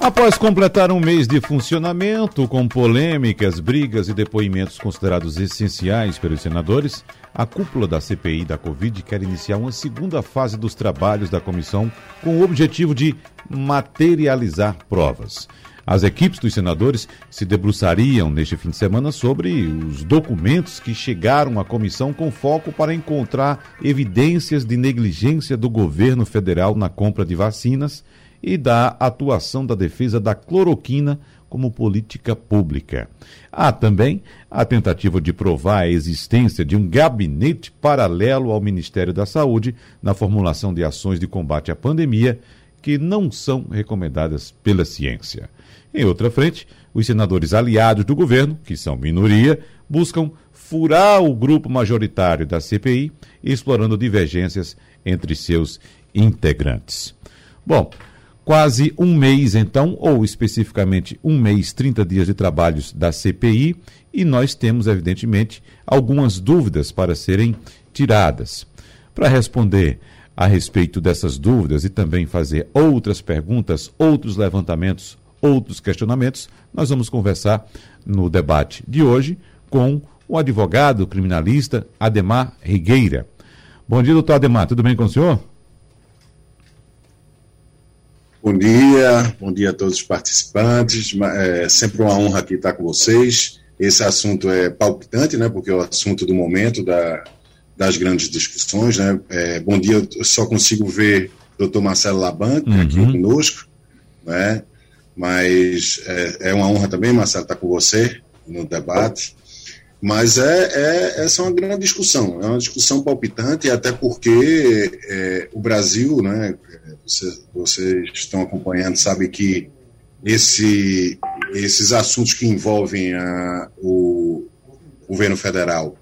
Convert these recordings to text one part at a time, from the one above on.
Após completar um mês de funcionamento, com polêmicas, brigas e depoimentos considerados essenciais pelos senadores, a cúpula da CPI da Covid quer iniciar uma segunda fase dos trabalhos da comissão com o objetivo de materializar provas. As equipes dos senadores se debruçariam neste fim de semana sobre os documentos que chegaram à comissão com foco para encontrar evidências de negligência do governo federal na compra de vacinas e da atuação da defesa da cloroquina como política pública. Há também a tentativa de provar a existência de um gabinete paralelo ao Ministério da Saúde na formulação de ações de combate à pandemia que não são recomendadas pela ciência. Em outra frente, os senadores aliados do governo, que são minoria, buscam furar o grupo majoritário da CPI, explorando divergências entre seus integrantes. Bom, quase um mês, então, ou especificamente um mês, 30 dias de trabalhos da CPI, e nós temos, evidentemente, algumas dúvidas para serem tiradas. Para responder a respeito dessas dúvidas e também fazer outras perguntas, outros levantamentos, outros questionamentos, nós vamos conversar no debate de hoje com o advogado criminalista Ademar Rigueira. Bom dia, doutor Ademar, tudo bem com o senhor? Bom dia, bom dia a todos os participantes. É sempre uma honra aqui estar com vocês. Esse assunto é palpitante, né? Porque é o assunto do momento da, das grandes discussões, né? É, bom dia, eu só consigo ver o doutor Marcelo Labanca uhum. aqui conosco, né? Mas é, é, uma honra também, Marcelo, estar com você no debate. Mas é, é, essa é uma grande discussão, é uma discussão palpitante, até porque é, o Brasil, né, você, vocês estão acompanhando, sabe que esse, esses assuntos que envolvem a, o governo federal,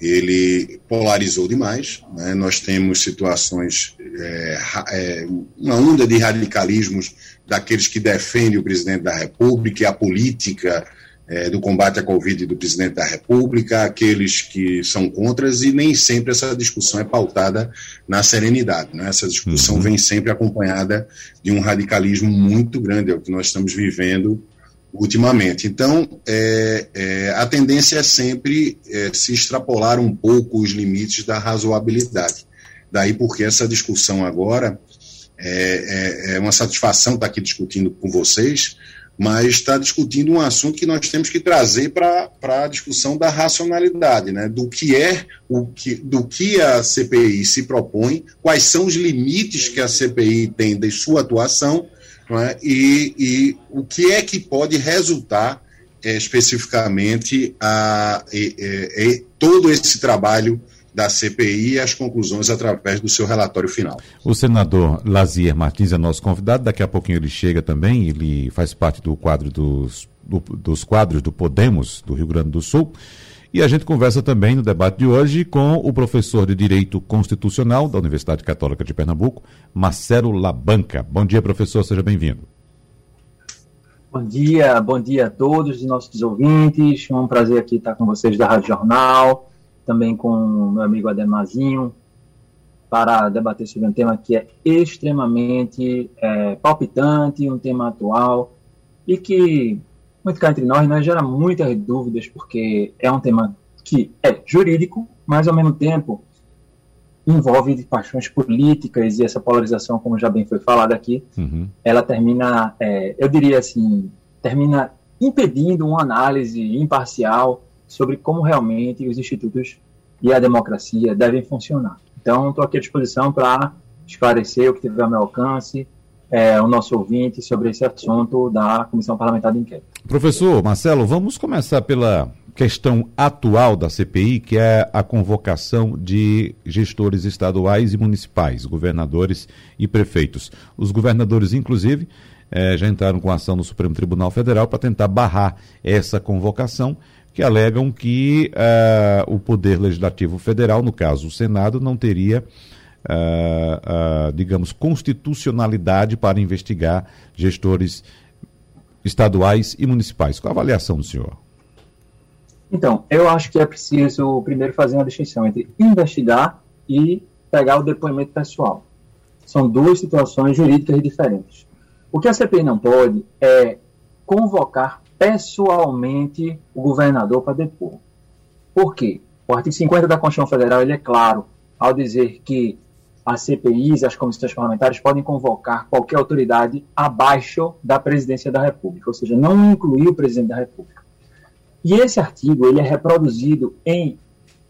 ele polarizou demais. Né? Nós temos situações, é, é, uma onda de radicalismos daqueles que defendem o presidente da República e a política é, do combate à Covid do presidente da República, aqueles que são contras, e nem sempre essa discussão é pautada na serenidade. Né? Essa discussão uhum. vem sempre acompanhada de um radicalismo muito grande, é o que nós estamos vivendo ultimamente. Então, é, é, a tendência é sempre é, se extrapolar um pouco os limites da razoabilidade. Daí porque essa discussão agora é, é, é uma satisfação estar aqui discutindo com vocês, mas está discutindo um assunto que nós temos que trazer para a discussão da racionalidade, né? do que é o que, do que a CPI se propõe, quais são os limites que a CPI tem de sua atuação é? e, e, o que é que pode resultar é, especificamente a, todo esse trabalho da CPI e as conclusões através do seu relatório final. O senador Lazier Martins é nosso convidado, daqui a pouquinho ele chega também, ele faz parte do quadro dos, do, dos quadros do Podemos do Rio Grande do Sul. E a gente conversa também no debate de hoje com o professor de Direito Constitucional da Universidade Católica de Pernambuco, Marcelo Labanca. Bom dia, professor, seja bem-vindo. Bom dia, bom dia a todos os nossos ouvintes. É um prazer aqui estar com vocês da Rádio Jornal também com o meu amigo Ademazinho, para debater sobre um tema que é extremamente é, palpitante, um tema atual e que, muito cá entre nós, né, gera muitas dúvidas, porque é um tema que é jurídico, mas ao mesmo tempo envolve paixões políticas e essa polarização, como já bem foi falado aqui, uhum. ela termina, é, eu diria assim, termina impedindo uma análise imparcial sobre como realmente os institutos e a democracia devem funcionar. Então, estou aqui à disposição para esclarecer o que tiver ao meu alcance, é, o nosso ouvinte sobre esse assunto da Comissão Parlamentar de Inquérito. Professor Marcelo, vamos começar pela questão atual da CPI, que é a convocação de gestores estaduais e municipais, governadores e prefeitos. Os governadores, inclusive, é, já entraram com ação no Supremo Tribunal Federal para tentar barrar essa convocação que alegam que uh, o Poder Legislativo Federal, no caso o Senado, não teria uh, uh, digamos, constitucionalidade para investigar gestores estaduais e municipais. Qual a avaliação do senhor? Então, eu acho que é preciso primeiro fazer uma distinção entre investigar e pegar o depoimento pessoal. São duas situações jurídicas diferentes. O que a CPI não pode é convocar pessoalmente o governador para depor. Por quê? O artigo 50 da Constituição Federal ele é claro ao dizer que as CPIs, as comissões parlamentares, podem convocar qualquer autoridade abaixo da presidência da República, ou seja, não incluir o presidente da República. E esse artigo ele é reproduzido em,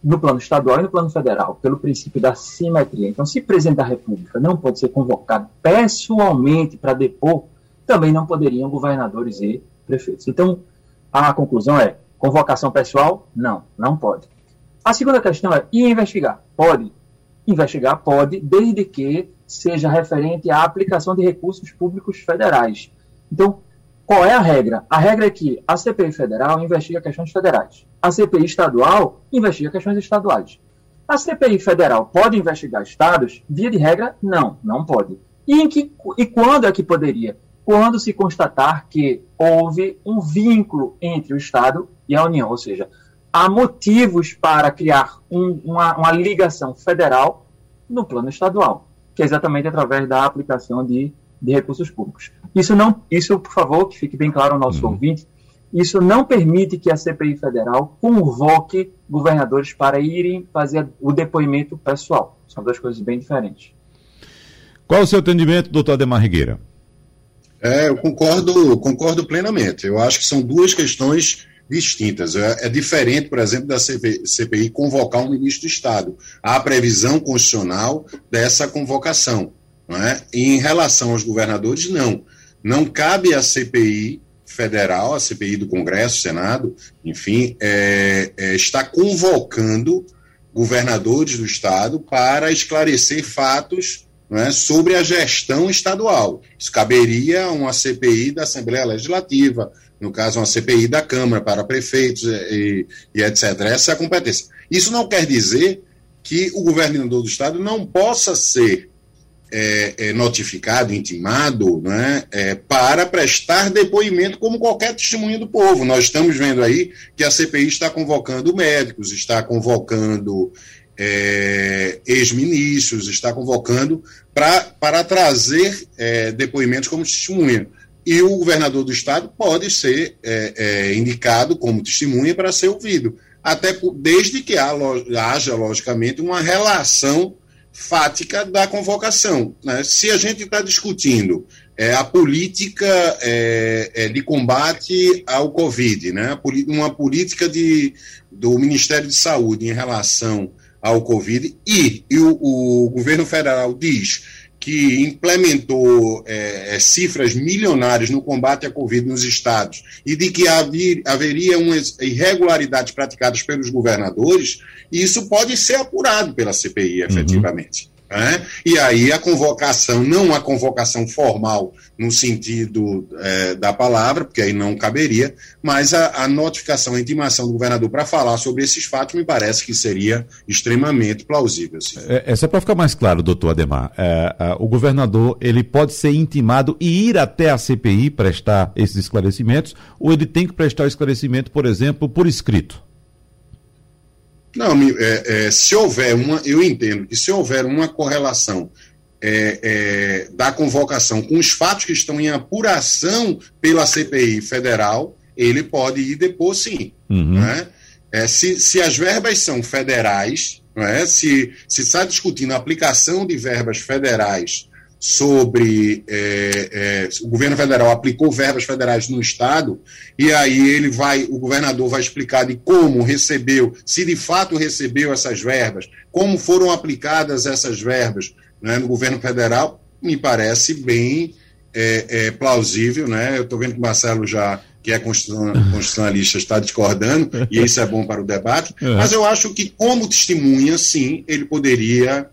no plano estadual e no plano federal, pelo princípio da simetria. Então, se o presidente da República não pode ser convocado pessoalmente para depor, também não poderiam governadores e prefeitos. Então, a conclusão é: convocação pessoal? Não, não pode. A segunda questão é: e investigar? Pode. Investigar pode, desde que seja referente à aplicação de recursos públicos federais. Então, qual é a regra? A regra é que a CPI federal investiga questões federais. A CPI estadual investiga questões estaduais. A CPI federal pode investigar estados? Via de regra, não, não pode. E, em que, e quando é que poderia? Quando se constatar que houve um vínculo entre o Estado e a União, ou seja, há motivos para criar um, uma, uma ligação federal no plano estadual, que é exatamente através da aplicação de, de recursos públicos. Isso não, isso por favor, que fique bem claro ao nosso uhum. ouvinte, isso não permite que a CPI federal convoque governadores para irem fazer o depoimento pessoal. São duas coisas bem diferentes. Qual o seu entendimento, doutor Ademar Rigueira? É, eu concordo, concordo plenamente. Eu acho que são duas questões distintas. É, é diferente, por exemplo, da CPI convocar um ministro do Estado. Há previsão constitucional dessa convocação. Não é? E em relação aos governadores, não. Não cabe à CPI federal, a CPI do Congresso, Senado, enfim, é, é, está convocando governadores do Estado para esclarecer fatos é, sobre a gestão estadual. Isso caberia uma CPI da Assembleia Legislativa, no caso, uma CPI da Câmara para prefeitos e, e, etc. Essa é a competência. Isso não quer dizer que o governador do Estado não possa ser é, é, notificado, intimado, né, é, para prestar depoimento como qualquer testemunha do povo. Nós estamos vendo aí que a CPI está convocando médicos, está convocando é, ex-ministros, está convocando pra, para trazer é, depoimentos como testemunha e o governador do estado pode ser é, é, indicado como testemunha para ser ouvido, até desde que haja, logicamente, uma relação fática da convocação. Né? Se a gente está discutindo é, a política é, é, de combate ao Covid, né? uma política de, do Ministério de Saúde em relação ao Covid, e, e o, o governo federal diz que implementou é, é, cifras milionárias no combate à Covid nos estados e de que havia, haveria umas irregularidades praticadas pelos governadores, isso pode ser apurado pela CPI, efetivamente. Uhum. Né? E aí a convocação, não a convocação formal no sentido é, da palavra, porque aí não caberia, mas a, a notificação, a intimação do governador para falar sobre esses fatos me parece que seria extremamente plausível. Sim. É, é para ficar mais claro, doutor Ademar. É, o governador ele pode ser intimado e ir até a CPI prestar esses esclarecimentos, ou ele tem que prestar o esclarecimento, por exemplo, por escrito? Não, é, é, se houver uma, eu entendo que se houver uma correlação é, é, da convocação com os fatos que estão em apuração pela CPI federal, ele pode ir depois sim. Uhum. Né? Se, se as verbas são federais, é? se, se está discutindo a aplicação de verbas federais sobre é, é, o governo federal aplicou verbas federais no estado e aí ele vai o governador vai explicar de como recebeu se de fato recebeu essas verbas como foram aplicadas essas verbas né, no governo federal me parece bem é, é plausível né? Eu estou vendo que o Marcelo já que é constitucionalista está discordando e isso é bom para o debate mas eu acho que como testemunha sim ele poderia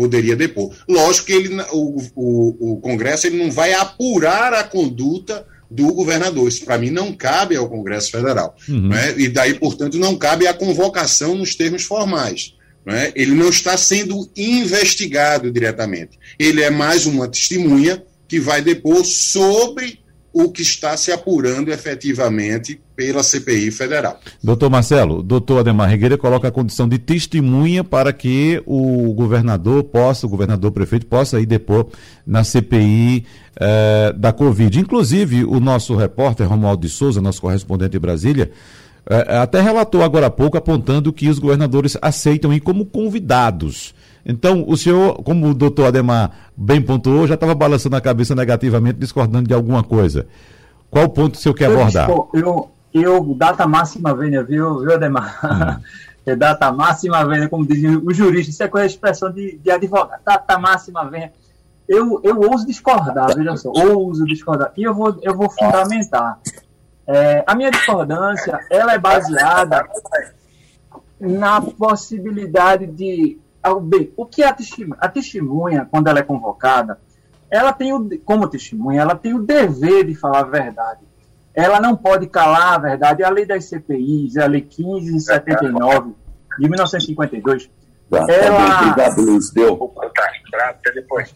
poderia depor. Lógico que ele, o, o, o Congresso ele não vai apurar a conduta do governador. Isso, para mim, não cabe ao Congresso Federal. Uhum. Né? E daí, portanto, não cabe a convocação nos termos formais. Não é? Ele não está sendo investigado diretamente. Ele é mais uma testemunha que vai depor sobre o que está se apurando efetivamente pela CPI federal. Doutor Marcelo, o doutor Ademar Regueira coloca a condição de testemunha para que o governador possa, o governador prefeito possa ir depor na CPI eh, da Covid. Inclusive, o nosso repórter Romualdo de Souza, nosso correspondente em Brasília, eh, até relatou agora há pouco apontando que os governadores aceitam ir como convidados. Então, o senhor, como o doutor Ademar bem pontuou, já estava balançando a cabeça negativamente, discordando de alguma coisa. Qual ponto o senhor quer abordar? Eu, eu, data máxima vênia, viu, viu Ademar? Hum. é data máxima vênia, como dizem os juristas, isso é coisa de expressão de, de advogado. Data máxima vênia. Eu, eu ouso discordar, veja só, ouso discordar. E eu vou, eu vou fundamentar. É, a minha discordância, ela é baseada na possibilidade de bem, o que é a testemunha? A testemunha, quando ela é convocada, ela tem o, como testemunha, ela tem o dever de falar a verdade. Ela não pode calar a verdade. A lei das CPIs, a lei 1579 de 1952, Tá, ela... Obrigado, Luiz. Deu. Opa, tá.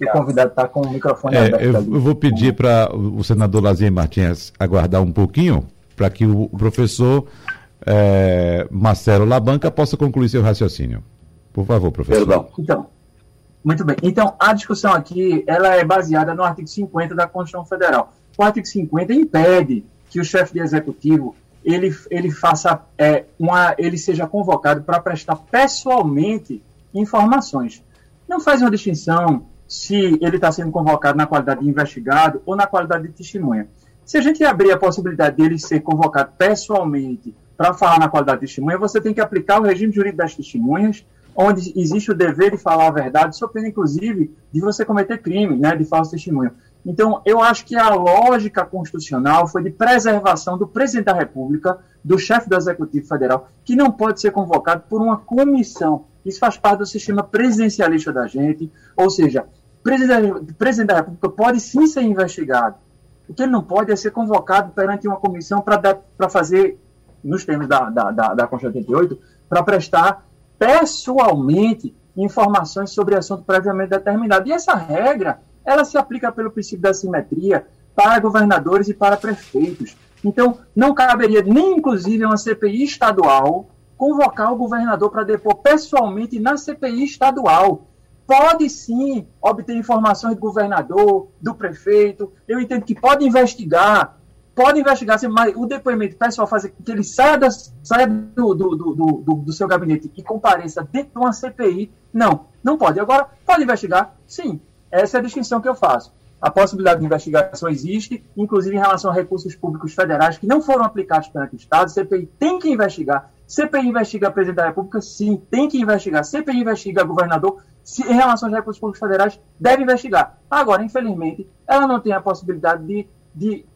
O convidado está com o microfone é, aberto. Eu, eu, vou pedir para o senador Lazier Martins aguardar um pouquinho para que o professor é, Marcelo Labanca possa concluir seu raciocínio. Por favor, professor. Perdão. Então, muito bem. Então, a discussão aqui ela é baseada no artigo 50 da Constituição Federal. O artigo 50 impede que o chefe de executivo ele, ele faça é, uma, ele seja convocado para prestar pessoalmente informações. Não faz uma distinção se ele está sendo convocado na qualidade de investigado ou na qualidade de testemunha. Se a gente abrir a possibilidade dele ser convocado pessoalmente para falar na qualidade de testemunha, você tem que aplicar o regime jurídico das testemunhas, onde existe o dever de falar a verdade, sob pena, inclusive, de você cometer crime, né, de falso testemunho. Então, eu acho que a lógica constitucional foi de preservação do presidente da República, do chefe do Executivo Federal, que não pode ser convocado por uma comissão. Isso faz parte do sistema presidencialista da gente, ou seja, o presidente da República pode sim ser investigado. O que ele não pode é ser convocado perante uma comissão para fazer, nos termos da, da, da, da Constituição 88, para prestar pessoalmente informações sobre assunto previamente determinado. E essa regra, ela se aplica pelo princípio da simetria para governadores e para prefeitos. Então, não caberia nem, inclusive, uma CPI estadual convocar o governador para depor pessoalmente na CPI estadual. Pode sim obter informações do governador, do prefeito. Eu entendo que pode investigar pode investigar, mas o depoimento pessoal fazer que ele saia, da, saia do, do, do, do, seu gabinete e compareça dentro de uma CPI, não, não pode. Agora, pode investigar? Sim, essa é a distinção que eu faço. A possibilidade de investigação existe, inclusive em relação a recursos públicos federais que não foram aplicados perante o Estado. CPI tem que investigar. CPI investiga a presidente da República? Sim, tem que investigar. CPI investiga governador? Se, em relação aos recursos públicos federais, deve investigar. Agora, infelizmente, ela não tem a possibilidade de, de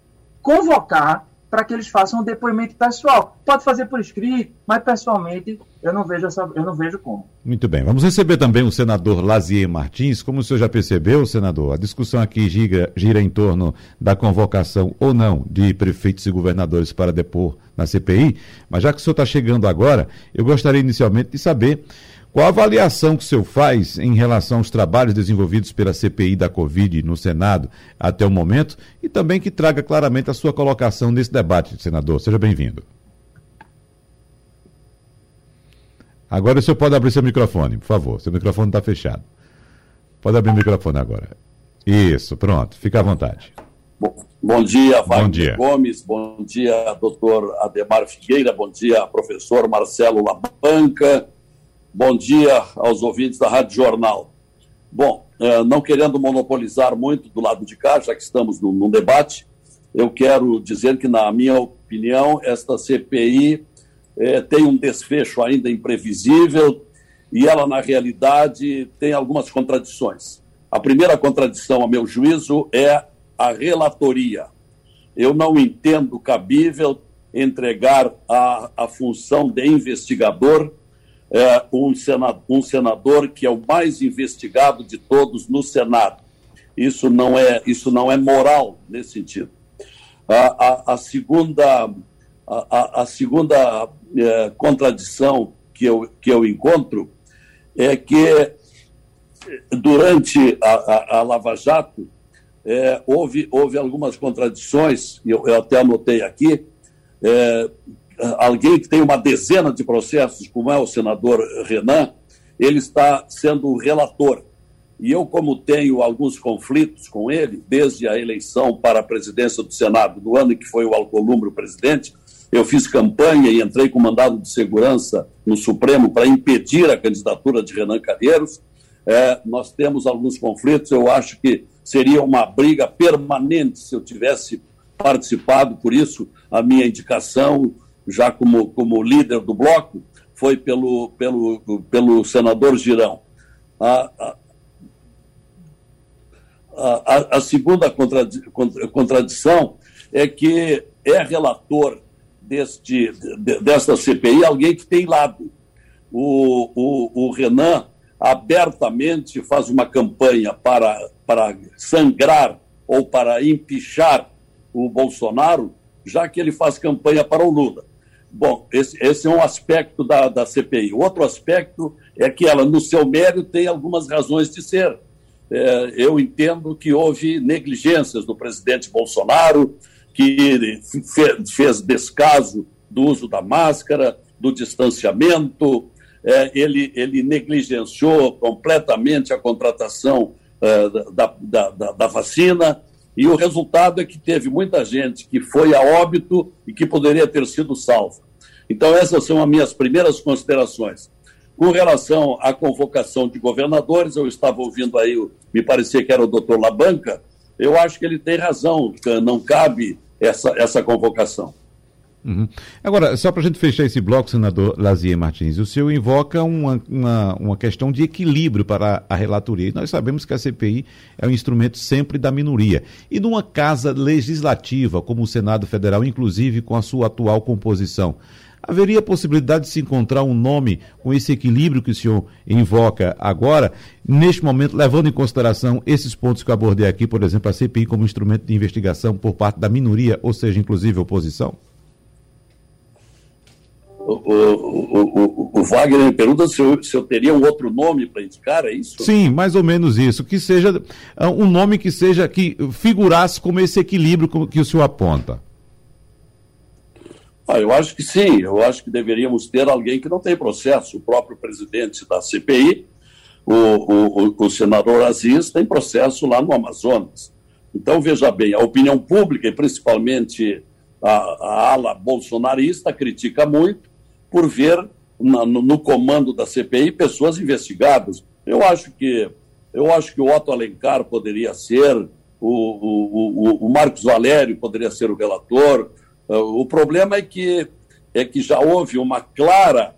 convocar para que eles façam um depoimento pessoal. Pode fazer por escrito, mas pessoalmente eu não vejo essa, eu não vejo como. Muito bem. Vamos receber também o senador Lazier Martins. Como o senhor já percebeu, senador, a discussão aqui gira, gira em torno da convocação ou não de prefeitos e governadores para depor na CPI. Mas já que o senhor está chegando agora, eu gostaria inicialmente de saber qual a avaliação que o senhor faz em relação aos trabalhos desenvolvidos pela CPI da Covid no Senado até o momento e também que traga claramente a sua colocação nesse debate, senador. Seja bem-vindo. Agora o senhor pode abrir seu microfone, por favor. Seu microfone está fechado. Pode abrir o microfone agora. Isso, pronto. Fica à vontade. Bom, bom dia, Wagner. Gomes. Bom dia, doutor Ademar Figueira. Bom dia, professor Marcelo Labanca. Bom dia aos ouvintes da Rádio Jornal. Bom, eh, não querendo monopolizar muito do lado de cá, já que estamos num debate, eu quero dizer que, na minha opinião, esta CPI eh, tem um desfecho ainda imprevisível e ela, na realidade, tem algumas contradições. A primeira contradição, a meu juízo, é a relatoria. Eu não entendo cabível entregar a, a função de investigador é, um, senador, um senador que é o mais investigado de todos no Senado. Isso não é, isso não é moral nesse sentido. A, a, a segunda, a, a segunda é, contradição que eu, que eu encontro é que durante a, a, a Lava Jato é, houve, houve algumas contradições, eu, eu até anotei aqui, é, alguém que tem uma dezena de processos, como é o senador Renan, ele está sendo o relator. E eu, como tenho alguns conflitos com ele, desde a eleição para a presidência do Senado, no ano em que foi o Alcolumbre o presidente, eu fiz campanha e entrei com mandado de segurança no Supremo para impedir a candidatura de Renan Calheiros. É, nós temos alguns conflitos, eu acho que seria uma briga permanente se eu tivesse participado, por isso a minha indicação, já como, como líder do bloco, foi pelo, pelo, pelo senador Girão. A, a, a, a segunda contradição é que é relator deste, desta CPI alguém que tem lado. O, o, o Renan abertamente faz uma campanha para, para sangrar ou para empichar o Bolsonaro, já que ele faz campanha para o Lula. Bom, esse, esse é um aspecto da, da CPI. Outro aspecto é que ela, no seu mérito, tem algumas razões de ser. É, eu entendo que houve negligências do presidente Bolsonaro, que fez descaso do uso da máscara, do distanciamento, é, ele, ele negligenciou completamente a contratação é, da, da, da, da vacina, e o resultado é que teve muita gente que foi a óbito e que poderia ter sido salva. Então, essas são as minhas primeiras considerações. Com relação à convocação de governadores, eu estava ouvindo aí, me parecia que era o doutor Labanca, eu acho que ele tem razão, não cabe essa, essa convocação. Uhum. Agora, só para a gente fechar esse bloco, senador Lazier Martins, o senhor invoca uma, uma, uma, questão de equilíbrio para a relatoria. E nós sabemos que a CPI é um instrumento sempre da minoria. E numa casa legislativa, como o Senado Federal, inclusive com a sua atual composição, haveria possibilidade de se encontrar um nome com esse equilíbrio que o senhor invoca agora, neste momento, levando em consideração esses pontos que eu abordei aqui, por exemplo, a CPI como instrumento de investigação por parte da minoria, ou seja, inclusive a oposição? O, o, o, o, Wagner me pergunta se eu, se eu teria um outro nome para indicar, é isso? Sim, mais ou menos isso. Que seja ah, um nome que seja que figurasse como esse equilíbrio que o senhor aponta. Ah, eu acho que sim, eu acho que deveríamos ter alguém que não tem processo. O próprio presidente da CPI, o, o, o senador Aziz, tem processo lá no Amazonas. Então, veja bem, a opinião pública, e principalmente a, a ala bolsonarista, critica muito, por ver na, no, no, comando da CPI pessoas investigadas. Eu acho que eu acho que o Otto Alencar poderia ser, o, o, o, o Marcos Valério poderia ser o relator. Uh, o problema é que é que já houve uma clara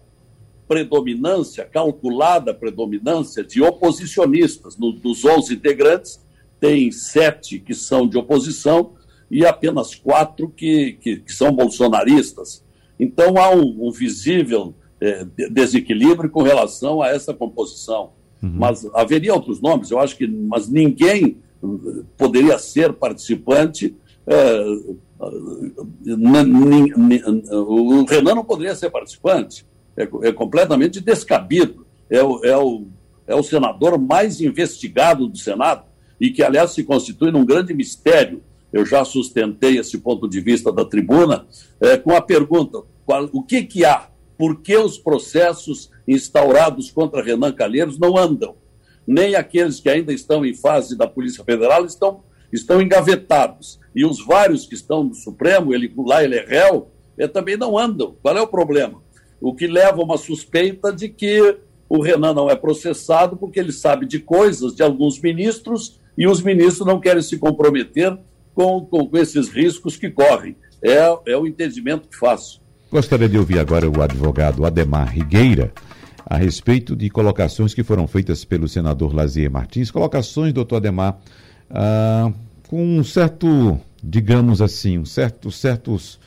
predominância, calculada predominância de oposicionistas. No, dos 11 integrantes, tem sete que são de oposição e apenas quatro que, que, que são bolsonaristas. Então há um, um visível é, desequilíbrio com relação a essa composição. Uhum. Mas haveria outros nomes, eu acho que, mas ninguém uh, poderia ser participante. É, o Renan não poderia ser participante, é, é completamente descabido. É o, é, o, é o senador mais investigado do Senado e que, aliás, se constitui num grande mistério eu já sustentei esse ponto de vista da tribuna, é, com a pergunta: qual, o que, que há? Por que os processos instaurados contra Renan Calheiros não andam? Nem aqueles que ainda estão em fase da Polícia Federal estão, estão engavetados. E os vários que estão no Supremo, ele, lá ele é réu, é, também não andam. Qual é o problema? O que leva a uma suspeita de que o Renan não é processado porque ele sabe de coisas de alguns ministros e os ministros não querem se comprometer com, com esses riscos que correm. É, é o entendimento que faço. Gostaria de ouvir agora o advogado Ademar Rigueira a respeito de colocações que foram feitas pelo senador Lazier Martins. Colocações, doutor Ademar, ah, com um certo, digamos assim, um certo, certos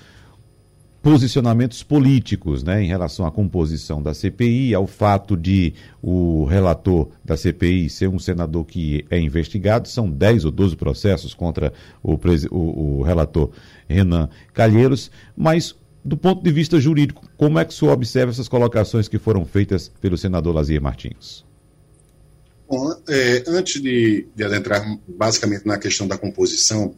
posicionamentos políticos né, em relação à composição da CPI, ao fato de o relator da CPI ser um senador que é investigado, são 10 ou 12 processos contra o, o, o relator Renan Calheiros, mas do ponto de vista jurídico, como é que o senhor observa essas colocações que foram feitas pelo senador Lazier Martins? Bom, é, antes de, de adentrar basicamente na questão da composição,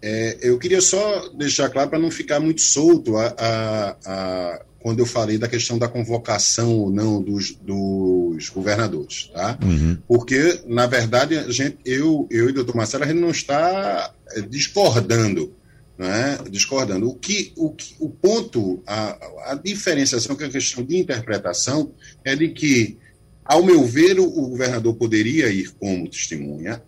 é, eu queria só deixar claro para não ficar muito solto a, a, a, quando eu falei da questão da convocação ou não dos, dos governadores, tá? Uhum. Porque, na verdade, a gente, eu, eu e o doutor Marcelo, a gente não está é, discordando, né? discordando. O, que, o, que, o ponto, a, a diferenciação, que é a questão de interpretação, é de que, ao meu ver, o, o governador poderia ir como testemunha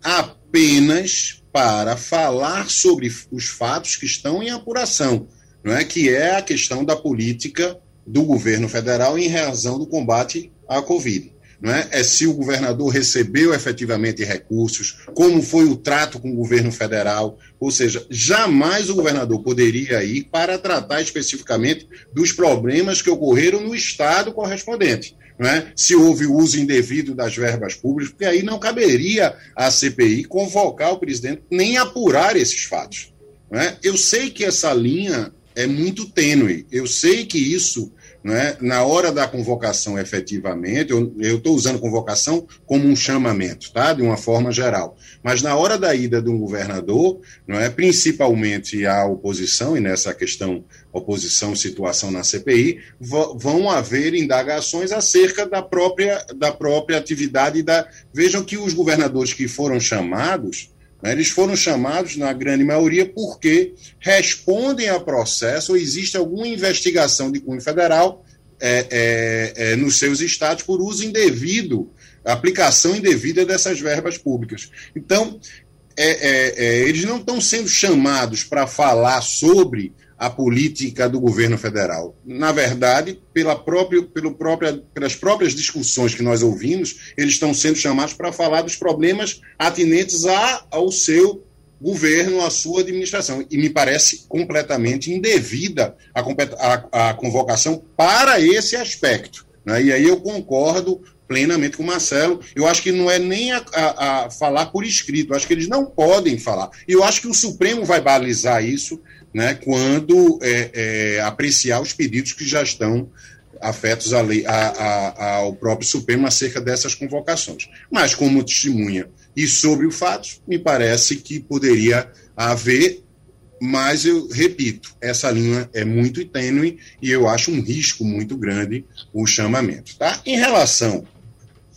apenas para falar sobre os fatos que estão em apuração, não é que é a questão da política do governo federal em razão do combate à Covid. Não é? é se o governador recebeu efetivamente recursos, como foi o trato com o governo federal, ou seja, jamais o governador poderia ir para tratar especificamente dos problemas que ocorreram no estado correspondente. Não é? Se houve uso indevido das verbas públicas, porque aí não caberia à CPI convocar o presidente nem apurar esses fatos. Não é? Eu sei que essa linha é muito tênue. Eu sei que isso, né, na hora da convocação efetivamente, eu estou usando convocação como um chamamento, tá? de uma forma geral. Mas na hora da ida de um governador, não é, principalmente a oposição, e nessa questão oposição, situação na CPI, vão haver indagações acerca da própria, da própria atividade. Da... Vejam que os governadores que foram chamados? Eles foram chamados, na grande maioria, porque respondem a processo ou existe alguma investigação de cunho federal é, é, é, nos seus estados por uso indevido, aplicação indevida dessas verbas públicas. Então, é, é, é, eles não estão sendo chamados para falar sobre a política do governo federal. Na verdade, pela própria, pelo própria, pelas próprias discussões que nós ouvimos, eles estão sendo chamados para falar dos problemas atinentes a, ao seu governo, à sua administração. E me parece completamente indevida a, a, a convocação para esse aspecto. Né? E aí eu concordo plenamente com o Marcelo. Eu acho que não é nem a, a, a, falar por escrito, eu acho que eles não podem falar. E eu acho que o Supremo vai balizar isso né, quando é, é, apreciar os pedidos que já estão afetos a lei, ao próprio Supremo acerca dessas convocações. Mas, como testemunha e sobre o fato, me parece que poderia haver, mas eu repito, essa linha é muito tênue e eu acho um risco muito grande o chamamento. Tá? Em relação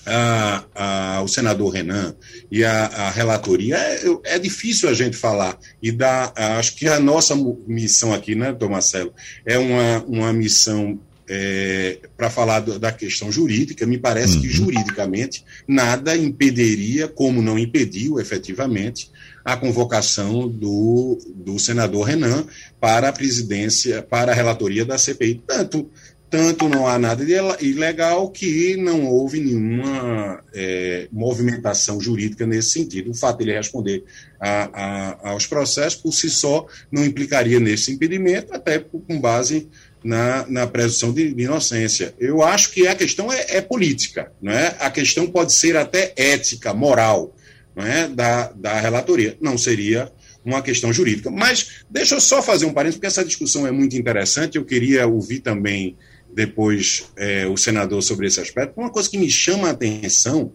a, a, o senador Renan e a, a relatoria, é, é, difícil a gente falar. E dá, acho que a nossa missão aqui, né, Dom Marcelo, é uma, uma missão é, para falar do, da questão jurídica. Me parece uhum. que juridicamente nada impediria, como não impediu efetivamente, a convocação do, do senador Renan para a presidência, para a relatoria da CPI. Tanto tanto não há nada de ilegal que não houve nenhuma é, movimentação jurídica nesse sentido. O fato de ele responder a, a, aos processos por si só não implicaria nesse impedimento, até com base na, na presunção de, de, inocência. Eu acho que a questão é, é, política, não é? A questão pode ser até ética, moral, não é? Da, da relatoria. Não seria uma questão jurídica. Mas deixa eu só fazer um parênteses, porque essa discussão é muito interessante. Eu queria ouvir também depois é, o senador sobre esse aspecto. Uma coisa que me chama a atenção,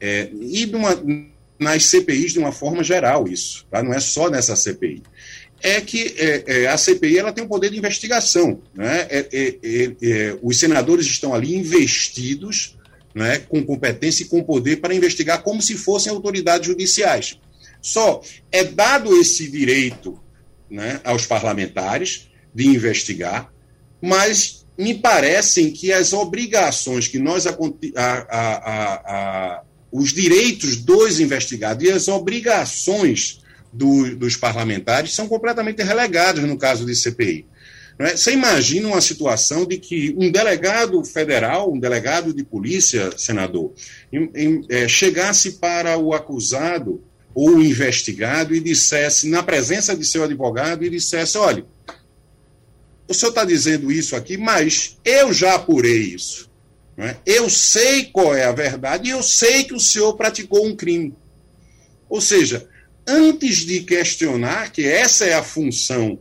é, e uma, nas CPIs de uma forma geral, isso, tá? não é só nessa CPI, é que é, é, a CPI ela tem um poder de investigação. Né? É, é, os senadores estão ali investidos né, com competência e com poder para investigar como se fossem autoridades judiciais. Só é dado esse direito né, aos parlamentares de investigar, mas me parecem que as obrigações que nós. A, a, a, os direitos dos investigados e as obrigações do, dos parlamentares são completamente relegados no caso de CPI. É? Você imagina uma situação de que um delegado federal, um delegado de polícia, senador, em, em, é, chegasse para o acusado ou o investigado e dissesse, na presença de seu advogado, e dissesse: olha, o senhor está dizendo isso aqui, mas eu já apurei isso. É? Eu sei qual é a verdade e eu sei que o senhor praticou um crime. Ou seja, antes de questionar, que essa é a função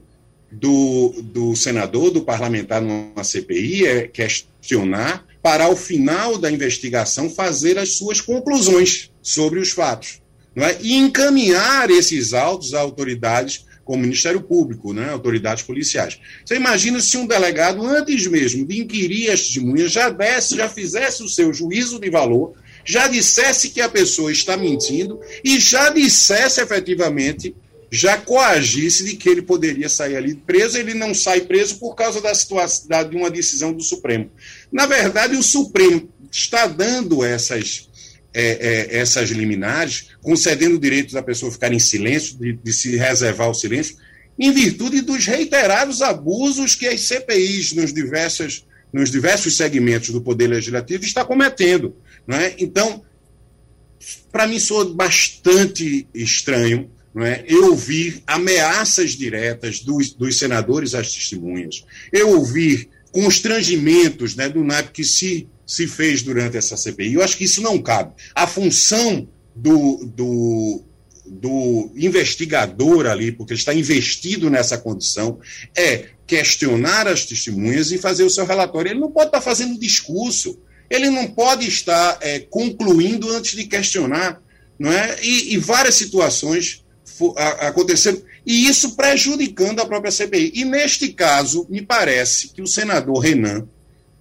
do, do senador, do parlamentar numa CPI, é questionar para, ao final da investigação, fazer as suas conclusões sobre os fatos. Não é? E encaminhar esses autos a autoridades como o Ministério Público, né, autoridades policiais. Você imagina se um delegado, antes mesmo de inquirir as testemunhas, já desse, já fizesse o seu juízo de valor, já dissesse que a pessoa está mentindo e já dissesse efetivamente, já coagisse de que ele poderia sair ali preso, ele não sai preso por causa da situação de uma decisão do Supremo. Na verdade, o Supremo está dando essas é, é, essas liminares, concedendo o direito da pessoa ficar em silêncio, de, de, se reservar o silêncio, em virtude dos reiterados abusos que as CPIs nos diversos, nos diversos segmentos do Poder Legislativo está cometendo. Não é? Então, para mim, soa bastante estranho não é? eu ouvir ameaças diretas dos, dos senadores às testemunhas, eu ouvir constrangimentos né, do NAP que se se fez durante essa CPI. Eu acho que isso não cabe. A função do, do, do investigador ali, porque ele está investido nessa condição, é questionar as testemunhas e fazer o seu relatório. Ele não pode estar fazendo discurso, ele não pode estar é, concluindo antes de questionar. Não é? e, e várias situações aconteceram, e isso prejudicando a própria CPI. E neste caso, me parece que o senador Renan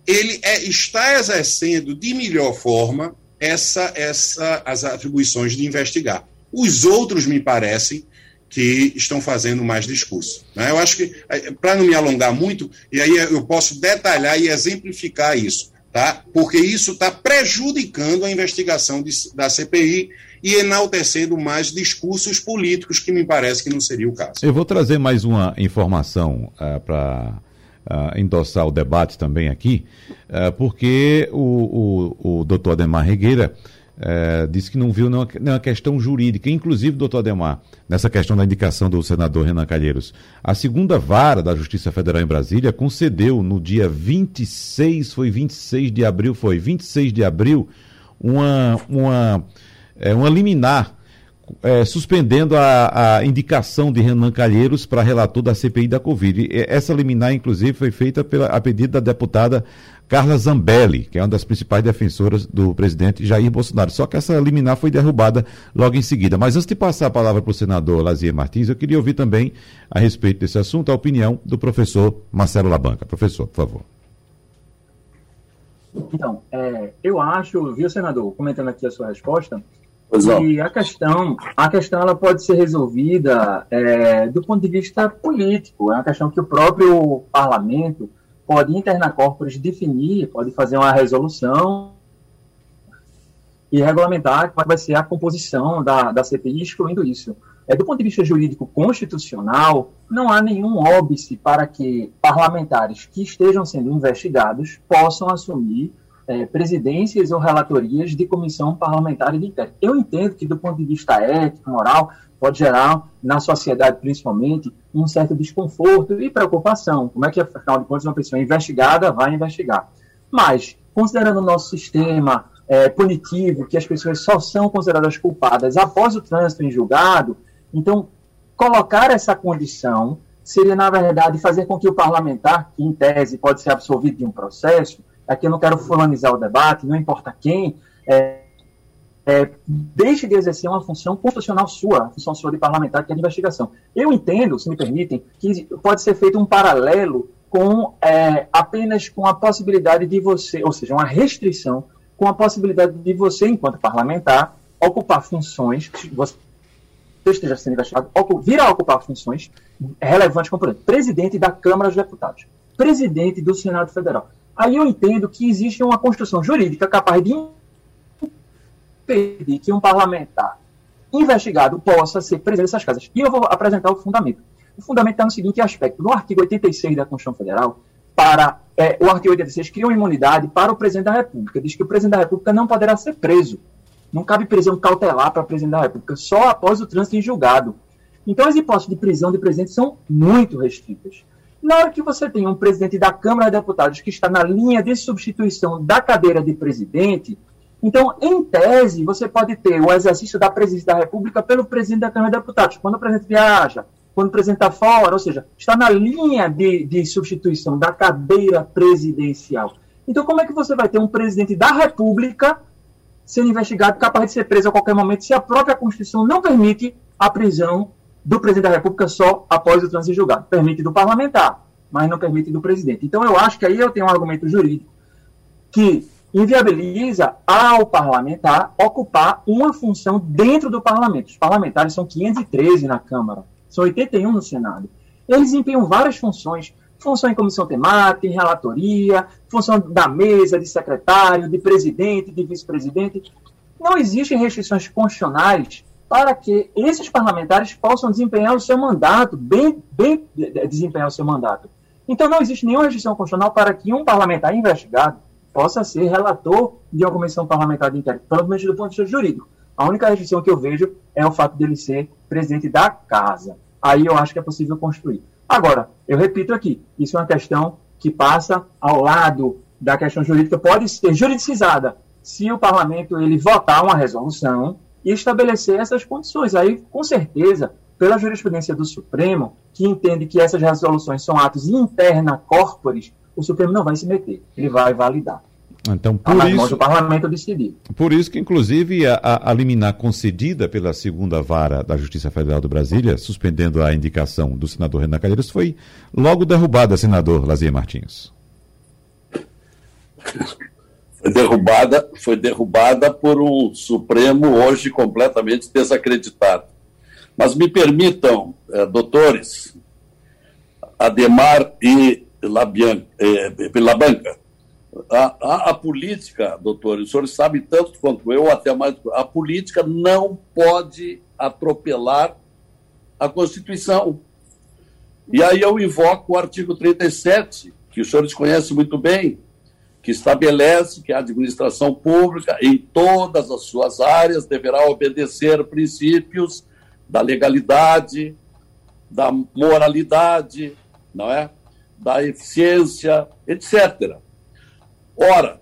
ele é, está exercendo de melhor forma essa, essa, as atribuições de investigar. Os outros, me parecem, que estão fazendo mais discurso. Né? Eu acho que, é, para não me alongar muito, e aí eu posso detalhar e exemplificar isso, tá? porque isso está prejudicando a investigação de, da CPI e enaltecendo mais discursos políticos, que me parece que não seria o caso. Eu vou trazer mais uma informação uh, para uh, endossar o debate também aqui, uh, porque o, o, o doutor Ademar Regueira uh, disse que não viu nenhuma, questão jurídica, inclusive, doutor Ademar, nessa questão da indicação do senador Renan Calheiros. A segunda vara da Justiça Federal em Brasília concedeu no dia 26, foi 26 de abril, foi 26 de abril, uma, uma, é, uma liminar é, suspendendo a, a, indicação de Renan Calheiros para relator da CPI da Covid. E essa liminar, inclusive, foi feita pela, a pedido da deputada Carla Zambelli, que é uma das principais defensoras do presidente Jair Bolsonaro. Só que essa liminar foi derrubada logo em seguida. Mas antes de passar a palavra para o senador Lazier Martins, eu queria ouvir também, a respeito desse assunto, a opinião do professor Marcelo Labanca. Professor, por favor. Então, é, eu acho, viu, senador, comentando aqui a sua resposta, e a questão, a questão ela pode ser resolvida é, do ponto de vista político. É uma questão que o próprio parlamento pode interna corporis definir, pode fazer uma resolução e regulamentar qual vai ser a composição da, da CPI, excluindo isso. É, do ponto de vista jurídico constitucional, não há nenhum óbice para que parlamentares que estejam sendo investigados possam assumir é, presidências ou relatorias de comissão parlamentar de inquérito. Eu entendo que, do ponto de vista ético, moral, pode gerar, na sociedade principalmente, um certo desconforto e preocupação. Como é que, afinal de contas, uma pessoa investigada vai investigar? Mas, considerando o nosso sistema é, punitivo, que as pessoas só são consideradas culpadas após o trânsito em julgado, então, colocar essa condição seria, na verdade, fazer com que o parlamentar, que em tese pode ser absolvido de um processo, aqui eu não quero fulanizar o debate, não importa quem, é, é, deixe de exercer uma função constitucional sua, a função sua de parlamentar, que é de investigação. Eu entendo, se me permitem, que pode ser feito um paralelo com é, apenas com a possibilidade de você, ou seja, uma restrição com a possibilidade de você, enquanto parlamentar, ocupar funções, você esteja sendo investigado, vir a ocupar funções relevantes, como, por exemplo, presidente da Câmara dos Deputados, presidente do Senado Federal. Aí eu entendo que existe uma construção jurídica capaz de impedir que um parlamentar investigado possa ser presidente dessas casas. E eu vou apresentar o fundamento. O fundamento está no seguinte aspecto. No artigo 86 da Constituição Federal, para é, o artigo 86 cria uma imunidade para o presidente da República. Diz que o presidente da República não poderá ser preso. Não cabe prisão cautelar para o presidente da República, só após o trânsito em julgado. Então, as hipóteses de prisão de presidente são muito restritas. Na hora que você tem um presidente da Câmara de Deputados que está na linha de substituição da cadeira de presidente, então, em tese, você pode ter o exercício da presidência da República pelo presidente da Câmara de Deputados. Quando o presidente viaja, quando o presidente está fora, ou seja, está na linha de, de substituição da cadeira presidencial. Então, como é que você vai ter um presidente da República sendo investigado, capaz de ser preso a qualquer momento, se a própria Constituição não permite a prisão do presidente da República só após o trânsito julgado? Permite do parlamentar, mas não permite do presidente. Então, eu acho que aí eu tenho um argumento jurídico que inviabiliza ao parlamentar ocupar uma função dentro do parlamento. Os parlamentares são 513 na Câmara, são 81 no Senado. Eles desempenham várias funções, função em comissão temática, em relatoria, função da mesa, de secretário, de presidente, de vice-presidente. Não existem restrições constitucionais para que esses parlamentares possam desempenhar o seu mandato, bem, bem desempenhar o seu mandato. Então não existe nenhuma restrição constitucional para que um parlamentar investigado possa ser relator de uma comissão parlamentar de inquérito, pelo menos do ponto de vista jurídico. A única restrição que eu vejo é o fato dele ser presidente da casa. Aí eu acho que é possível construir. Agora, eu repito aqui, isso é uma questão que passa ao lado da questão jurídica, pode ser juridicizada se o parlamento ele votar uma resolução e estabelecer essas condições. Aí, com certeza, pela jurisprudência do Supremo, que entende que essas resoluções são atos interna corporis, o Supremo não vai se meter, ele vai validar. Então, por ah, isso, o parlamento decidir. Por isso que, inclusive, a, a, liminar concedida pela segunda vara da Justiça Federal do Brasília, suspendendo a indicação do senador Renan Calheiros, foi logo derrubada, senador Lazier Martins. Derrubada, foi derrubada por um Supremo hoje completamente desacreditado. Mas me permitam, eh, doutores, Ademar e Labian, eh, a, a, a, política, doutor, o senhor sabe tanto quanto eu, até mais, a política não pode atropelar a Constituição. E aí eu invoco o artigo 37, que os senhores conhecem muito bem, que estabelece que a administração pública, em todas as suas áreas, deverá obedecer princípios da legalidade, da moralidade, não é? da eficiência, etc. Ora,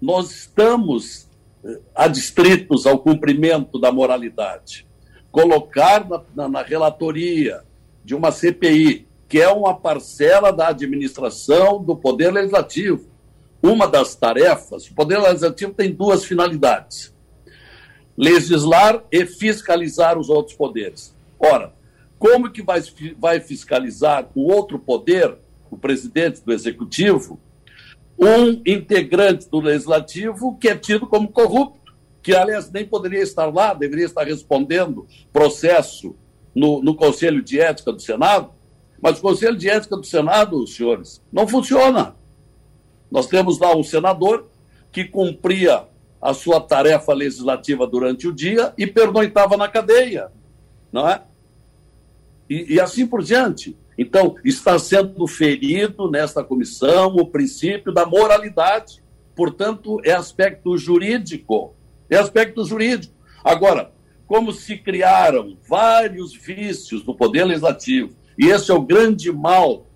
nós estamos eh, adstritos ao cumprimento da moralidade. Colocar na, na, na relatoria de uma CPI, que é uma parcela da administração do Poder Legislativo, uma das tarefas, o Poder Legislativo tem duas finalidades: legislar e fiscalizar os outros poderes. Ora, como que vai, vai fiscalizar o outro poder, o presidente do Executivo, um integrante do legislativo que é tido como corrupto, que, aliás, nem poderia estar lá, deveria estar respondendo processo no, no Conselho de Ética do Senado. Mas o Conselho de Ética do Senado, senhores, não funciona. Nós temos lá um senador que cumpria a sua tarefa legislativa durante o dia e pernoitava na cadeia, não é? E, e assim por diante. Então, está sendo ferido nesta comissão o princípio da moralidade. Portanto, é aspecto jurídico. É aspecto jurídico. Agora, como se criaram vários vícios no Poder Legislativo, e esse é o grande mal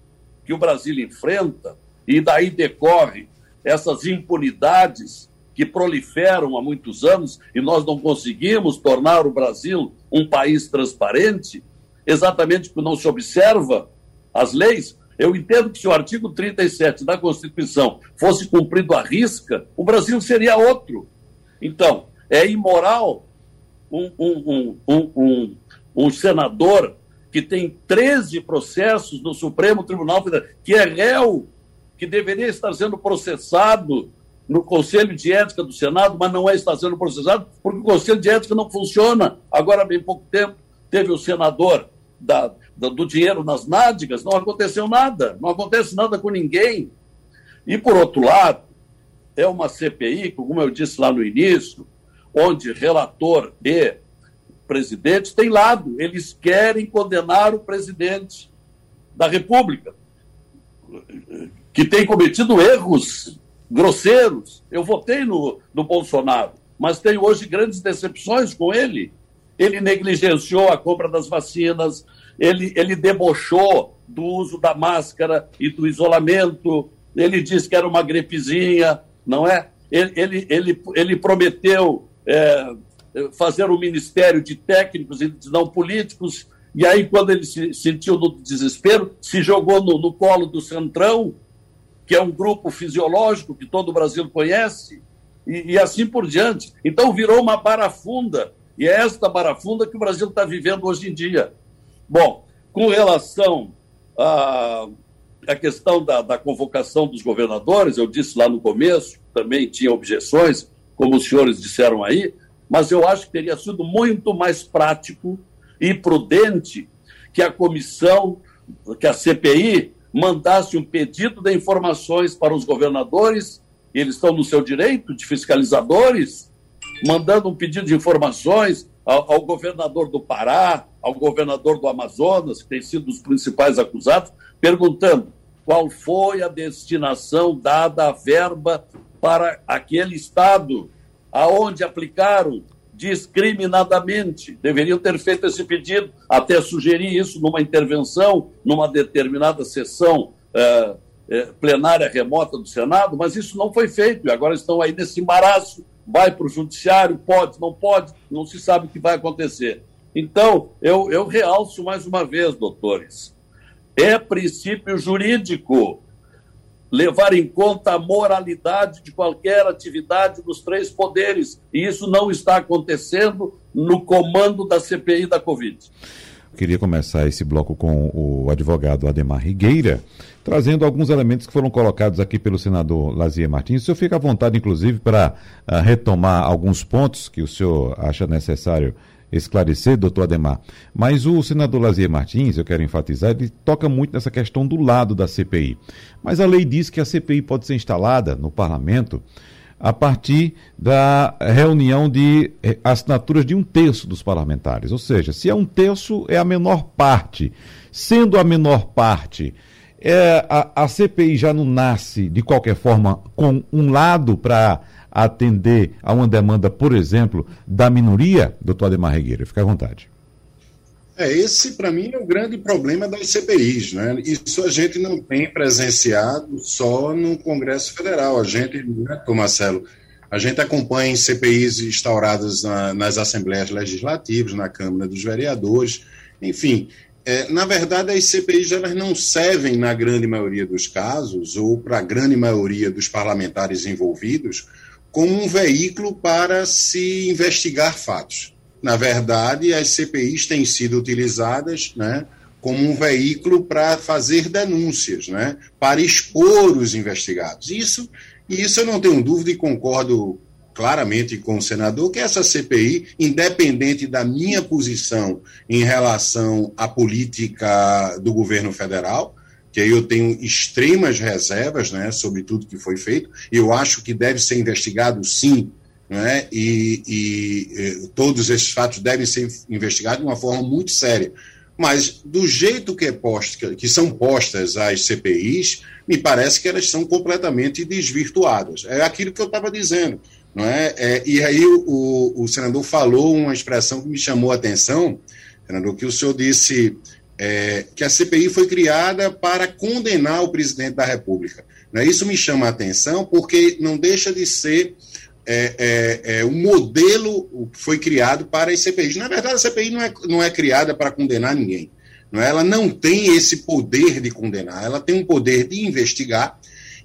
que o Brasil enfrenta, e daí decorre essas impunidades que proliferam há muitos anos e nós não conseguimos tornar o Brasil um país transparente, exatamente porque não se observa as leis. Eu entendo que se o artigo 37 da Constituição fosse cumprido à risca, o Brasil seria outro. Então, é imoral um, um, um, um, um senador que tem 13 processos no Supremo Tribunal Federal, que é réu, que deveria estar sendo processado no Conselho de Ética do Senado, mas não é está sendo processado porque o Conselho de Ética não funciona. Agora, há bem pouco tempo, teve o senador da, da, do dinheiro nas nádegas, não aconteceu nada, não acontece nada com ninguém. E, por outro lado, é uma CPI, como eu disse lá no início, onde relator e presidente têm lado, eles querem condenar o presidente da República, que tem cometido erros grosseiros. Eu votei no, no Bolsonaro, mas tenho hoje grandes decepções com ele ele negligenciou a compra das vacinas, ele, ele debochou do uso da máscara e do isolamento, ele disse que era uma gripezinha, não é? Ele, ele, ele, ele prometeu é, fazer um ministério de técnicos e não políticos, e aí, quando ele se sentiu no desespero, se jogou no, no colo do Centrão, que é um grupo fisiológico que todo o Brasil conhece, e, e assim por diante. Então virou uma barafunda, e é esta barafunda que o Brasil está vivendo hoje em dia. Bom, com relação à, à questão da, da convocação dos governadores, eu disse lá no começo, também tinha objeções, como os senhores disseram aí, mas eu acho que teria sido muito mais prático e prudente que a comissão, que a CPI, mandasse um pedido de informações para os governadores, eles estão no seu direito de fiscalizadores, mandando um pedido de informações ao, ao governador do Pará, ao governador do Amazonas, que tem sido os principais acusados, perguntando qual foi a destinação dada à verba para aquele estado, aonde aplicaram discriminadamente. Deveriam ter feito esse pedido, até sugerir isso numa intervenção, numa determinada sessão é, é, plenária remota do Senado, mas isso não foi feito e agora estão aí nesse embaraço. Vai para o judiciário, pode, não pode, não se sabe o que vai acontecer. Então, eu, eu realço mais uma vez, doutores, é princípio jurídico levar em conta a moralidade de qualquer atividade dos três poderes. E isso não está acontecendo no comando da CPI da Covid. Queria começar esse bloco com o advogado Ademar Rigueira, trazendo alguns elementos que foram colocados aqui pelo senador Lazier Martins. O senhor fica à vontade, inclusive, para uh, retomar alguns pontos que o senhor acha necessário esclarecer, doutor Ademar. Mas o senador Lazier Martins, eu quero enfatizar, ele toca muito nessa questão do lado da CPI. Mas a lei diz que a CPI pode ser instalada no parlamento a partir da reunião de eh, assinaturas de um terço dos parlamentares. Ou seja, se é um terço, é a menor parte. Sendo a menor parte, é, a, a CPI já não nasce, de qualquer forma, com um lado para atender a uma demanda, por exemplo, da minoria, doutor Ademar Regueira? Fique à vontade. É, esse, para mim, é o grande problema das CPIs. Né? Isso a gente não tem presenciado só no Congresso Federal. A gente, né, Marcelo, a gente acompanha CPIs instauradas na, nas Assembleias Legislativas, na Câmara dos Vereadores, enfim. É, na verdade, as CPIs elas não servem, na grande maioria dos casos, ou para a grande maioria dos parlamentares envolvidos, como um veículo para se investigar fatos. Na verdade, as CPIs têm sido utilizadas né, como um veículo para fazer denúncias, né, para expor os investigados. Isso, isso eu não tenho dúvida e concordo claramente com o senador que essa CPI, independente da minha posição em relação à política do governo federal, que aí eu tenho extremas reservas né, sobre tudo que foi feito. Eu acho que deve ser investigado, sim, né, e, e, e todos esses fatos devem ser investigados de uma forma muito séria. Mas do jeito que, é posto, que são postas as CPIs, me parece que elas são completamente desvirtuadas. É aquilo que eu estava dizendo. Não é? é e aí o, o, senador falou uma expressão que me chamou a atenção, senador, que o senhor disse é, que a CPI foi criada para condenar o presidente da República. Né? Isso me chama a atenção porque não deixa de ser é, é, é, um modelo que foi criado para as CPIs. Na verdade, a CPI não é, não é criada para condenar ninguém. Não é? Ela não tem esse poder de condenar, ela tem um poder de investigar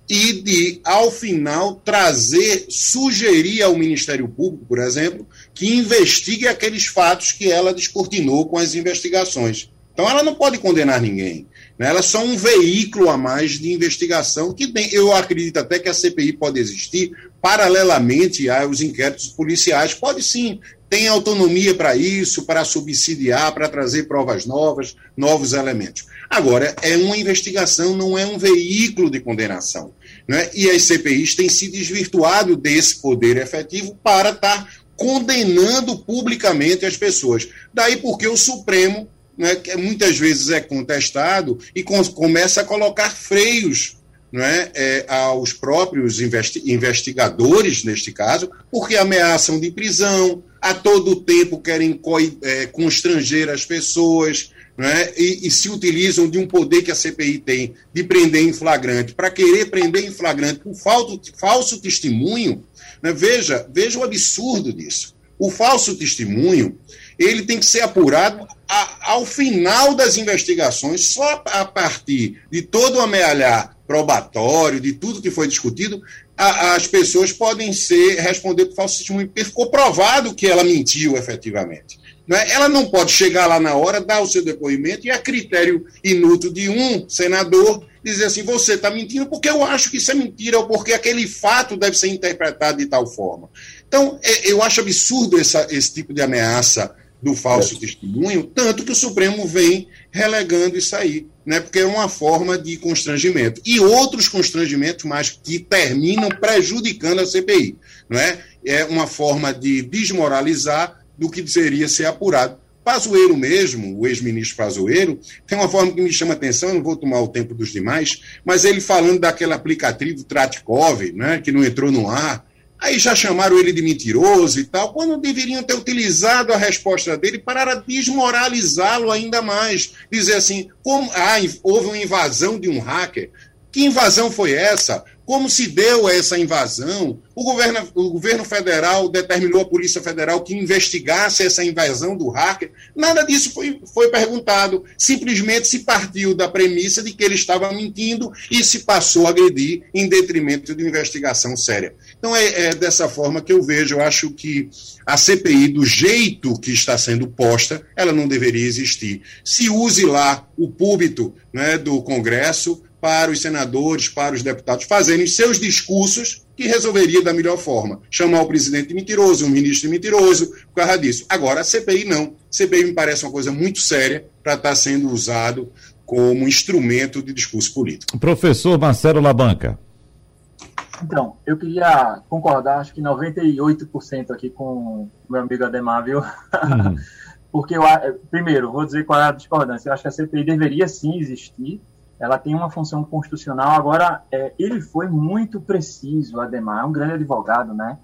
e de, ao final, trazer, sugerir ao Ministério Público, por exemplo, que investigue aqueles fatos que ela descortinou com as investigações. Então ela não pode condenar ninguém. Né? Ela é só um veículo a mais de investigação que tem, eu acredito até que a CPI pode existir paralelamente aos inquéritos policiais. Pode sim, tem autonomia para isso, para subsidiar, para trazer provas novas, novos elementos. Agora, é uma investigação, não é um veículo de condenação. Né? E as CPIs têm se desvirtuado desse poder efetivo para estar condenando publicamente as pessoas. Daí porque o Supremo né, que muitas vezes é contestado e com, começa a colocar freios é, é, aos próprios investi investigadores, neste caso, porque ameaçam de prisão, a todo tempo querem é, constranger as pessoas, é, e, e, se utilizam de um poder que a CPI tem de prender em flagrante, para querer prender em flagrante por falso, falso testemunho. Né, veja, veja o absurdo disso. O falso testemunho ele tem que ser apurado a, ao final das investigações, só a partir de todo o amealhar probatório, de tudo que foi discutido, a, as pessoas podem ser responder por falso testemunho, porque ficou provado que ela mentiu efetivamente. Não é? Ela não pode chegar lá na hora, dar o seu depoimento e, a critério inútil de um senador, dizer assim: você está mentindo porque eu acho que isso é mentira, ou porque aquele fato deve ser interpretado de tal forma. Então, é, eu acho absurdo essa, esse tipo de ameaça do falso testemunho, tanto que o Supremo vem relegando isso aí, né? Porque é uma forma de constrangimento. E outros constrangimentos mais que terminam prejudicando a CPI, não é? É uma forma de desmoralizar do que deveria ser apurado. Pazueiro mesmo, o ex-ministro Pazueiro, tem uma forma que me chama atenção, não vou tomar o tempo dos demais, mas ele falando daquele aplicativo Tratkov, né, que não entrou no ar, Aí já chamaram ele de mentiroso e tal, quando deveriam ter utilizado a resposta dele para desmoralizá-lo ainda mais. Dizer assim, como ah, houve uma invasão de um hacker. Que invasão foi essa? Como se deu essa invasão? O governo, o governo federal determinou à Polícia Federal que investigasse essa invasão do hacker. Nada disso foi, foi perguntado. Simplesmente se partiu da premissa de que ele estava mentindo e se passou a agredir em detrimento de investigação séria. Então é, é dessa forma que eu vejo. Eu acho que a CPI, do jeito que está sendo posta, ela não deveria existir. Se use lá o púlpito né, do Congresso para os senadores, para os deputados fazerem seus discursos que resolveria da melhor forma. Chamar o presidente de mentiroso, o ministro de mentiroso, por causa disso. Agora, a CPI não. A CPI me parece uma coisa muito séria para estar tá sendo usado como instrumento de discurso político. Professor Marcelo Labanca. Então, eu queria concordar, acho que 98% aqui com o meu amigo Ademar, viu? Uhum. Porque, eu, primeiro, vou dizer qual é a discordância. Eu acho que a CPI deveria sim existir, ela tem uma função constitucional. Agora, é, ele foi muito preciso, Ademar, é um grande advogado, né?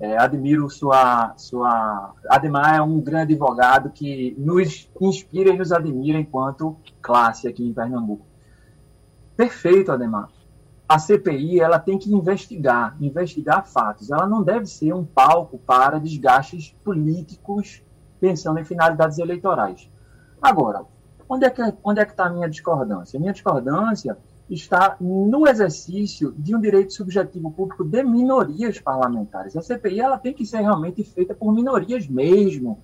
É, admiro sua, sua. Ademar é um grande advogado que nos inspira e nos admira enquanto classe aqui em Pernambuco. Perfeito, Ademar. A CPI ela tem que investigar, investigar fatos. Ela não deve ser um palco para desgastes políticos pensando em finalidades eleitorais. Agora, Onde é que onde é que está a minha discordância? A minha discordância está no exercício de um direito subjetivo público de minorias parlamentares. A CPI ela tem que ser realmente feita por minorias mesmo,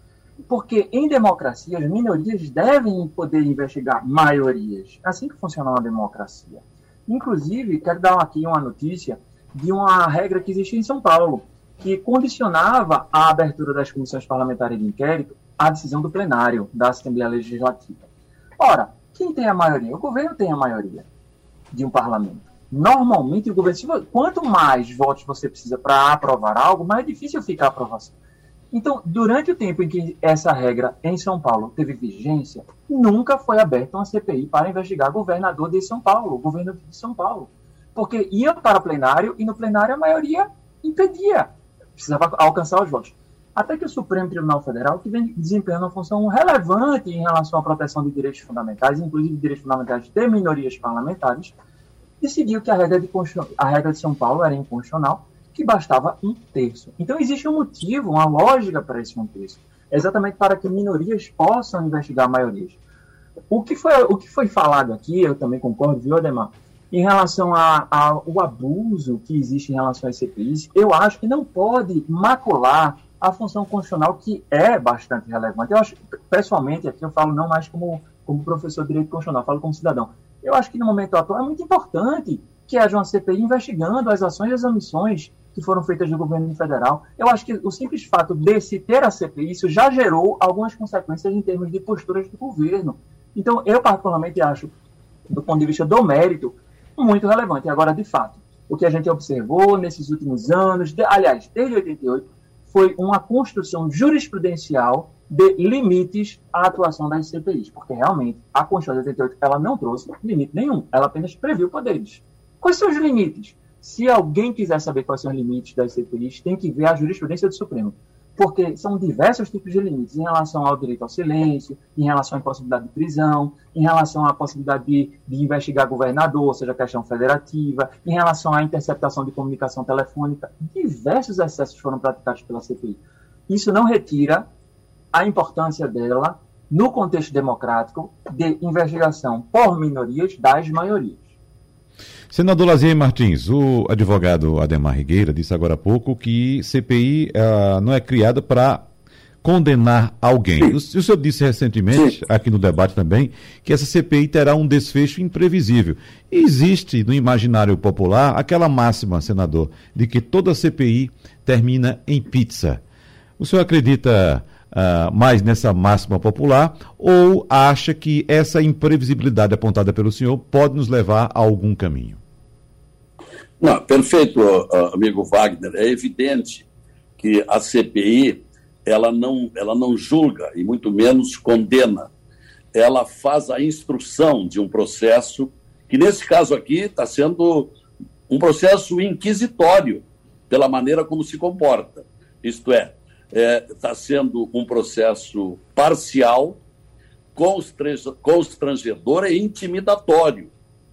porque em democracia as minorias devem poder investigar maiorias. É assim que funciona uma democracia. Inclusive, quero dar aqui uma notícia de uma regra que existe em São Paulo, que condicionava a abertura das comissões parlamentares de inquérito à decisão do plenário da Assembleia Legislativa. Ora, quem tem a maioria? O governo tem a maioria de um parlamento. Normalmente, o governo, quanto mais votos você precisa para aprovar algo, mais difícil fica a aprovação. Então, durante o tempo em que essa regra em São Paulo teve vigência, nunca foi aberta uma CPI para investigar governador de São Paulo, governo de São Paulo. Porque ia para o plenário e no plenário a maioria impedia, precisava alcançar os votos até que o Supremo Tribunal Federal, que vem desempenhando uma função relevante em relação à proteção de direitos fundamentais, inclusive direitos fundamentais de minorias parlamentares, decidiu que a regra de, a regra de São Paulo era inconstitucional, que bastava um terço. Então existe um motivo, uma lógica para esse um terço, exatamente para que minorias possam investigar maiorias. O que foi, o que foi falado aqui, eu também concordo, viu, Ademar? Em relação ao abuso que existe em relação às CPIs, eu acho que não pode macular a função constitucional que é bastante relevante. Eu acho, pessoalmente, aqui eu falo não mais como, como professor de direito constitucional, falo como cidadão. Eu acho que no momento atual é muito importante que haja uma CPI investigando as ações e as omissões que foram feitas no governo federal. Eu acho que o simples fato de se ter a CPI, isso já gerou algumas consequências em termos de posturas do governo. Então, eu particularmente acho, do ponto de vista do mérito, muito relevante. Agora, de fato, o que a gente observou nesses últimos anos, de, aliás, desde 88, foi uma construção jurisprudencial de limites à atuação das CPIs, porque realmente a Constituição de 88 ela não trouxe limite nenhum, ela apenas previu poderes. Quais são os limites? Se alguém quiser saber quais são os limites das CPIs, tem que ver a jurisprudência do Supremo porque são diversos tipos de limites em relação ao direito ao silêncio, em relação à possibilidade de prisão, em relação à possibilidade de, de investigar governador, ou seja, questão federativa, em relação à interceptação de comunicação telefônica. Diversos excessos foram praticados pela CPI. Isso não retira a importância dela no contexto democrático de investigação por minorias das maiorias. Senador Lazier Martins, o advogado Ademar Rigueira disse agora há pouco que CPI uh, ah, não é criada para condenar alguém. O, o senhor disse recentemente, aqui no debate também, que essa CPI terá um desfecho imprevisível. E existe no imaginário popular aquela máxima, senador, de que toda CPI termina em pizza. O senhor acredita uh, mais nessa máxima popular ou acha que essa imprevisibilidade apontada pelo senhor pode nos levar a algum caminho? Não, perfeito, amigo Wagner. É evidente que a CPI ela não, ela não julga e muito menos condena. Ela faz a instrução de um processo que, nesse caso aqui, está sendo um processo inquisitório pela maneira como se comporta. Isto é, está é, sendo um processo parcial, constrangedor e intimidatório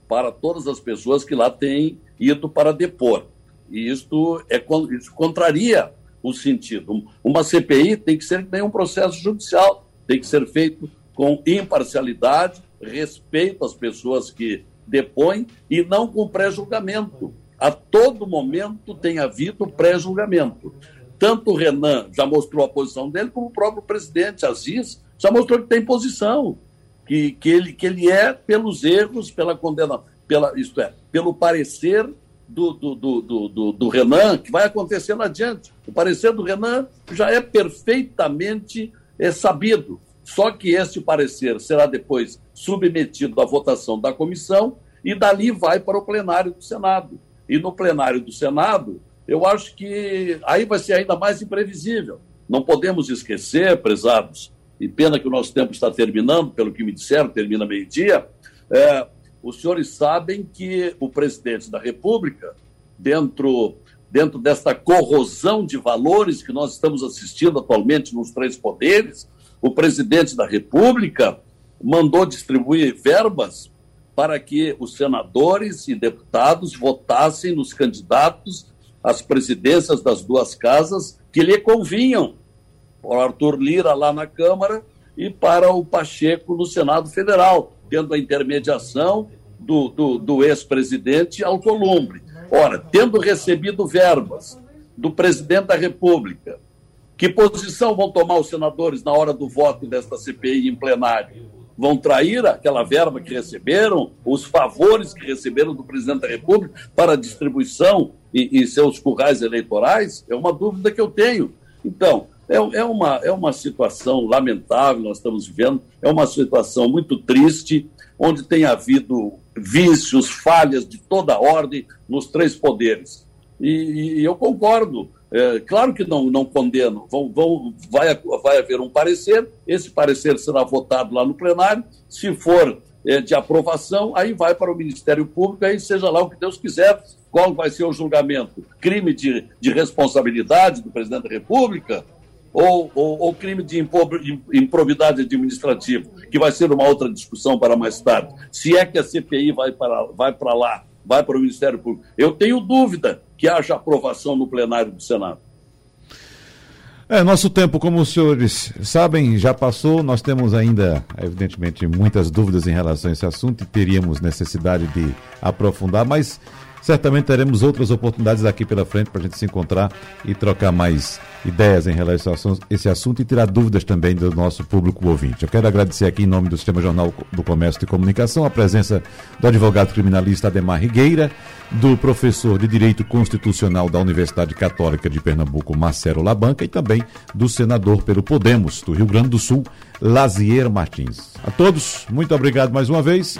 para todas as pessoas que lá têm ido para depor. E isto, é, isso contraria o sentido. Uma CPI tem que ser nem um processo judicial, tem que ser feito com imparcialidade, respeito às pessoas que depõem e não com pré-julgamento. A todo momento tem havido pré-julgamento. Tanto o Renan já mostrou a posição dele, como o próprio presidente Aziz já mostrou que tem posição, que, que, ele, que ele é pelos erros, pela condenação, pela, isto é, pelo parecer do, do, do, do, do Renan, que vai acontecendo adiante. O parecer do Renan já é perfeitamente é, sabido. Só que este parecer será depois submetido à votação da comissão e dali vai para o plenário do Senado. E no plenário do Senado, eu acho que aí vai ser ainda mais imprevisível. Não podemos esquecer, prezados, e pena que o nosso tempo está terminando, pelo que me disseram, termina meio-dia, é, os senhores sabem que o presidente da República, dentro, dentro desta corrosão de valores que nós estamos assistindo atualmente nos três poderes, o presidente da República mandou distribuir verbas para que os senadores e deputados votassem nos candidatos às presidências das duas casas que lhe convinham, para o Arthur Lira lá na Câmara e para o Pacheco no Senado Federal tendo a intermediação do, do, do ex-presidente Alcolumbre. Ora, tendo recebido verbas do presidente da República, que posição vão tomar os senadores na hora do voto desta CPI em plenário? Vão trair aquela verba que receberam, os favores que receberam do presidente da República para distribuição e, e seus currais eleitorais? É uma dúvida que eu tenho. Então, é, é, uma, é uma situação lamentável, nós estamos vivendo, é uma situação muito triste, onde tem havido vícios, falhas de toda ordem nos três poderes. E, e eu concordo, é, claro que não, não condeno, vão, vão, vai, vai haver um parecer, esse parecer será votado lá no plenário, se for é, de aprovação, aí vai para o Ministério Público, aí seja lá o que Deus quiser, qual vai ser o julgamento? Crime de, de responsabilidade do presidente da República? Ou, ou crime de improvidade administrativa, que vai ser uma outra discussão para mais tarde. Se é que a CPI vai para, vai para lá, vai para o Ministério Público. Eu tenho dúvida que haja aprovação no plenário do Senado. É, nosso tempo, como os senhores sabem, já passou. Nós temos ainda, evidentemente, muitas dúvidas em relação a esse assunto e teríamos necessidade de aprofundar, mas certamente teremos outras oportunidades aqui pela frente para a gente se encontrar e trocar mais ideias em relação a esse assunto e tirar dúvidas também do nosso público ouvinte. Eu quero agradecer aqui em nome do Sistema Jornal do Comércio e Comunicação a presença do advogado criminalista Ademar Rigueira, do professor de Direito Constitucional da Universidade Católica de Pernambuco, Marcelo Labanca, e também do senador pelo Podemos do Rio Grande do Sul, Lazier Martins. A todos, muito obrigado mais uma vez.